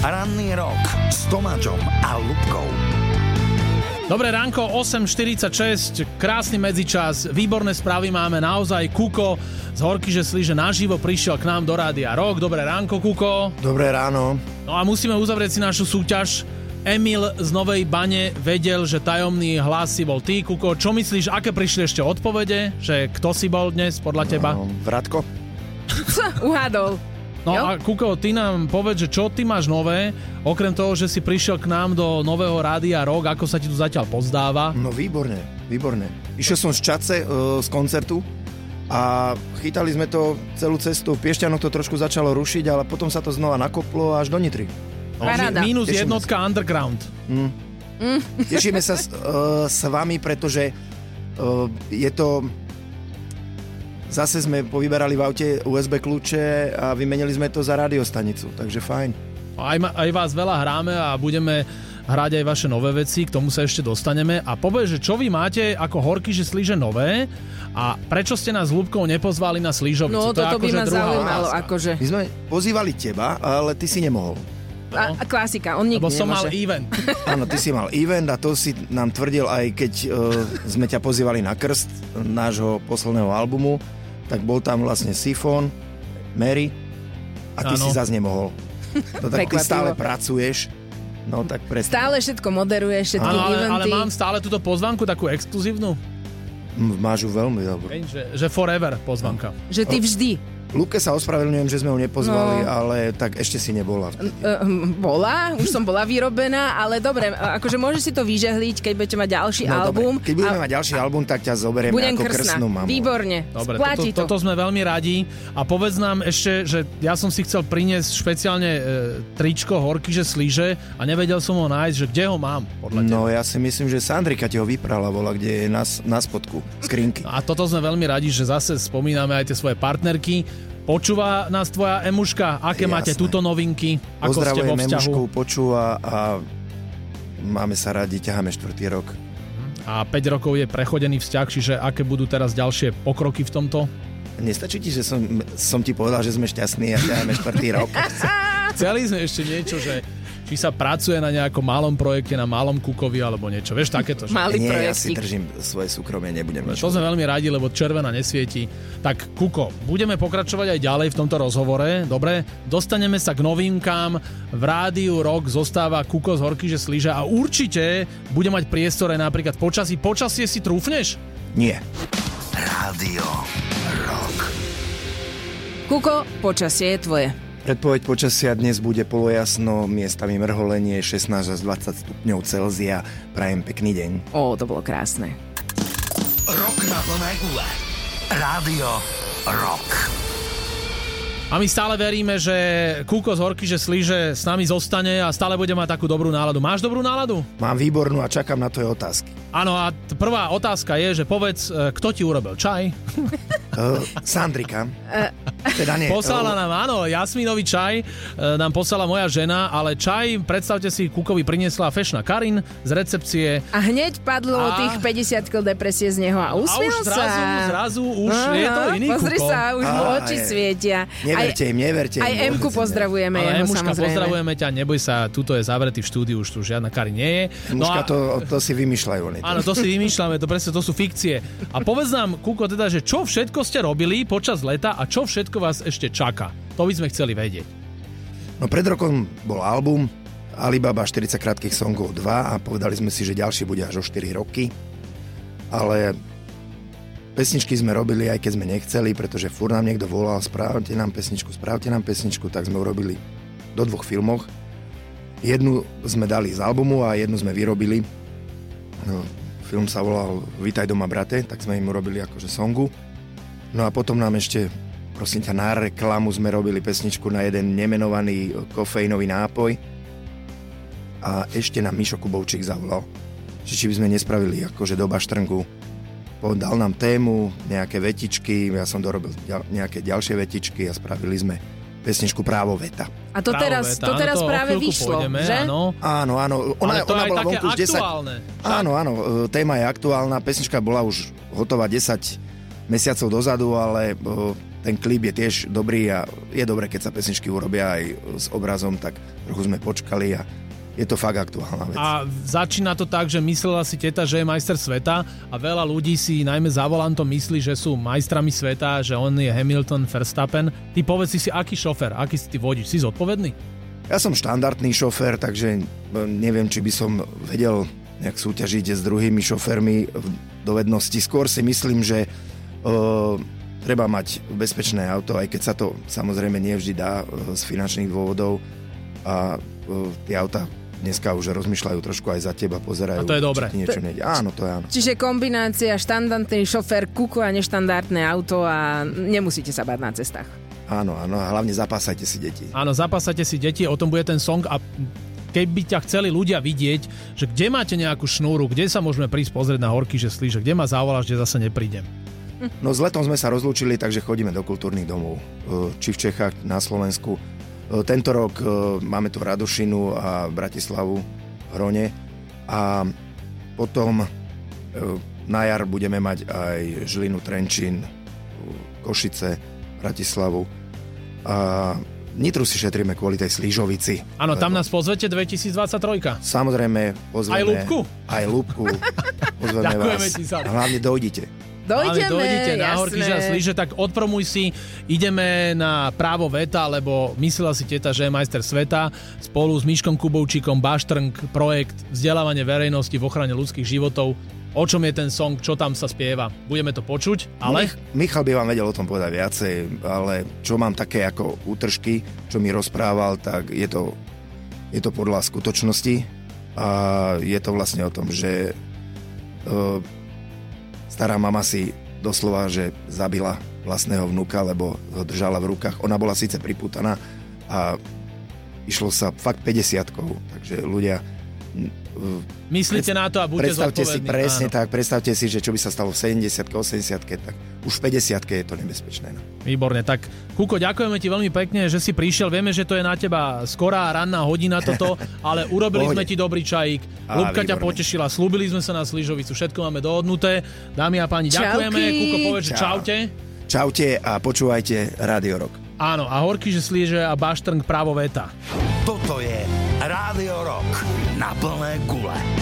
Ranný rok s Tomáčom a Lubkou. Dobré ránko, 8.46, krásny medzičas, výborné správy máme naozaj. Kuko z Horky, že slíže naživo prišiel k nám do Rádia Rok. Dobré ránko, Kuko. Dobré ráno. No a musíme uzavrieť si našu súťaž. Emil z Novej Bane vedel, že tajomný hlas si bol ty, Kuko. Čo myslíš, aké prišli ešte odpovede? Že kto si bol dnes podľa teba? No, Vratko? Uhádol. No Jo? a Kuko, ty nám povedz, že čo ty máš nové, okrem toho, že si prišiel k nám do nového rádia Rok, ako sa ti tu zatiaľ pozdáva. No výborne, výborne. Išiel som z Čace, e, z koncertu a chytali sme to celú cestu. Piešťanok to trošku začalo rušiť, ale potom sa to znova nakoplo až do Nitry. No, Minus Tešíme jednotka underground. Tešíme sa s, e, s vami, pretože e, je to... Zase sme povyberali v aute USB kľúče a vymenili sme to za radiostanicu, takže fajn. Aj, ma- aj vás veľa hráme a budeme hrať aj vaše nové veci, k tomu sa ešte dostaneme. A povedz, že čo vy máte ako horky, že slíže nové a prečo ste nás s Ľubkou nepozvali na slížovicu? No, to toto by akože ma druhá zaujímalo, akože. My sme pozývali teba, ale ty si nemohol. A, a klasika, on nikdy Lebo som mal nemôže. event. Áno, ty si mal event a to si nám tvrdil aj keď uh, sme ťa pozývali na krst nášho posledného albumu, tak bol tam vlastne Sifon, Mary a ty Áno. si zase nemohol. No tak ty stále pracuješ, no tak presne. Stále všetko moderuješ, všetky Áno, ale, ale eventy. mám stále túto pozvanku, takú exkluzívnu, Mm, Máš ju veľmi dobrú. Že, že forever pozvanka. Že ty vždy. Luke sa ospravedlňujem, že sme ho nepozvali, No. ale tak ešte si nebola. vtedy. Uh, bola, už som bola vyrobená, ale dobre, akože môžeš si to vyžehliť, keď budete mať ďalší No, album. Dobre. Keď budeme a mať ďalší album, tak ťa zoberieme budem ako krsná. krstnú mamu. Výborne. Dobre, Platí toto, to. toto sme veľmi radi. A povedz nám ešte, že ja som si chcel priniesť špeciálne e, tričko Horky, že slíže a nevedel som ho nájsť, že kde ho mám, podľa teba. No ja si myslím, že Sandrika ti ho vyprala, bola, kde je na, na spodku skrinky. A toto sme veľmi radi, že zase spomíname aj tie svoje partnerky. Počúva nás tvoja Emuška, aké Jasné. máte tuto novinky, ako ste vo Pozdravujem vzťahu Emušku, počúva a máme sa radi, ťaháme štvrtý rok. a 5 rokov je prechodený vzťah, čiže aké budú teraz ďalšie pokroky v tomto? Nestačí ti, že som, som ti povedal, že sme šťastní a ťaháme štvrtý rok? Chceli sme ešte niečo, že či sa pracuje na nejakom malom projekte, na malom kukovi alebo niečo. Vieš, takéto. Že... Malý Nie, ja si držím svoje súkromie, nebudem nič. To sme veľmi radi, lebo červená nesvieti. Tak, Kuko, budeme pokračovať aj ďalej v tomto rozhovore. Dobre, dostaneme sa k novinkám. V rádiu rok zostáva Kuko z Horky, že slíža a určite bude mať priestor aj napríklad počasí. Počasie si trúfneš? Nie. Rádio Rok. Kuko, počasie je tvoje. Predpoveď počasia dnes bude polojasno, miestami mrholenie 16 až 20 stupňov Celzia. Prajem pekný deň. Ó, to bolo krásne. Rok na plné gule. Rádio Rok. A my stále veríme, že Kuko z Horky, že slíže s nami zostane a stále bude mať takú dobrú náladu. Máš dobrú náladu? Mám výbornú a čakám na tvoje otázky. Áno, a t- prvá otázka je, že povedz, e, kto ti urobil čaj? Uh, Sandrika. Teda nie. Poslala nám, áno, Jasmínový čaj e, nám poslala moja žena, ale čaj, predstavte si, Kukovi priniesla Fešna Karin z recepcie. A hneď padlo A- tých 50 kg depresie z neho a A usmiel už zrazu, sa. zrazu už je to Aha, iný Pozri Kuko. sa, už mu oči svietia. Neverte im, neverte im. Aj Emku pozdravujeme Ale jeho Emuška, samozrejme. pozdravujeme ťa, neboj sa, tuto je zavretý v štúdiu, už tu žiadna Karin nie je. Mužka, to, to si vymýšľajú oni. Áno, to si vymýšľame, to presne, to sú fikcie. A povedz nám, Kuko, teda, že čo všetko ste robili počas leta a čo všetko vás ešte čaká? To by sme chceli vedieť. No pred rokom bol album Alibaba 40 krátkých songov 2 a povedali sme si, že ďalší bude až o 4 roky. Ale pesničky sme robili, aj keď sme nechceli, pretože fur nám niekto volal, správte nám pesničku, správte nám pesničku, tak sme urobili do dvoch filmoch. Jednu sme dali z albumu a jednu sme vyrobili. No, film sa volal Vítaj doma, brate, tak sme im urobili akože songu. No a potom nám ešte, prosím ťa, na reklamu sme robili pesničku na jeden nemenovaný kofeínový nápoj. A ešte nám Mišo Kubovčík zavolal, že či by sme nespravili akože do baštrngu. Dal nám tému, nejaké vetičky, ja som dorobil nejaké ďalšie vetičky a spravili sme pesničku Právo veta. A to Právo teraz, veta, to teraz o práve vyšlo, pôjdeme, že? Áno. Áno, áno, ona, Ale to ona bola také vonku už 10... aktuálne. Áno, áno, e, téma je aktuálna, pesnička bola už hotová 10 mesiacov dozadu, ale e, ten klip je tiež dobrý a je dobré, keď sa pesničky urobia aj s obrazom, tak trochu sme počkali a je to fakt aktuálna vec. A začína to tak, že myslela si teta, že je majster sveta a veľa ľudí si najmä za volantom myslí, že sú majstrami sveta, že on je Hamilton, Verstappen. Ty povedz si si, aký šofer, aký si ty vodič, si zodpovedný? Ja som štandardný šofér, takže e, neviem, či by som vedel nejak súťažiť s druhými šoférmi v dovednosti. Skôr si myslím, že uh, treba mať bezpečné auto, aj keď sa to samozrejme nie vždy dá uh, z finančných dôvodov a uh, tie auta dneska už rozmýšľajú trošku aj za teba, pozerajú. A to je dobré. Či ti niečo nejde. Áno, to je áno. Čiže kombinácia štandardný šofér, kuku a neštandardné auto a nemusíte sa báť na cestách. Áno, áno, a hlavne zapásajte si deti. Áno, zapásate si deti, o tom bude ten song a keby ťa chceli ľudia vidieť, že kde máte nejakú šnúru, kde sa môžeme prísť pozrieť na horky, že slíže, kde ma zavoláš, kde zase neprídem. No s letom sme sa rozlúčili, takže chodíme do kultúrnych domov. E, Či v Čechách, na Slovensku. E, Tento rok e, máme tu Radošinu a Bratislavu, Hrone. A potom na jar budeme mať aj Žilinu, Trenčín, Košice, Bratislavu. A Nitru si šetríme kvôli tej Slížovici. Áno, tam nás pozvete 2023. Samozrejme, pozveme... Aj Ľubku? Aj Ľubku. Pozveme vás. ti hlavne dojdite. Dojdeme, Ale dojdete na jasné. horky, že slíže, tak odpromuj si, ideme na právo veta, lebo myslela si teta, že je majster sveta. Spolu s Miškom Kubovčíkom Baštrnk projekt vzdelávanie verejnosti v ochrane ľudských životov. O čom je ten song, čo tam sa spieva? Budeme to počuť, ale... Mich- Michal by vám vedel o tom povedať viacej, ale čo mám také ako útržky, čo mi rozprával, tak je to, je to podľa skutočnosti a je to vlastne o tom, že uh, stará mama si doslova, že zabila vlastného vnuka, lebo ho držala v rukách. Ona bola síce priputaná a išlo sa fakt 50 takže ľudia Myslíte na to a buďte predstavte si, presne Áno. tak, predstavte si, že čo by sa stalo v 70 80 tak už v 50 je to nebezpečné. No. Výborne, tak Kuko, ďakujeme ti veľmi pekne, že si prišiel. Vieme, že to je na teba skorá ranná hodina toto, ale urobili sme ti dobrý čajík. Á, Lubka ťa potešila, slúbili sme sa na Sližovicu, všetko máme dohodnuté. Dámy a páni, Čauky. ďakujeme. Kuko, povedz, že Čau. čaute. Čaute a počúvajte Radio Rock. Áno, a Horky, že slíže a Baštrnk právo veta. Toto je Rádio Rock na plné gule.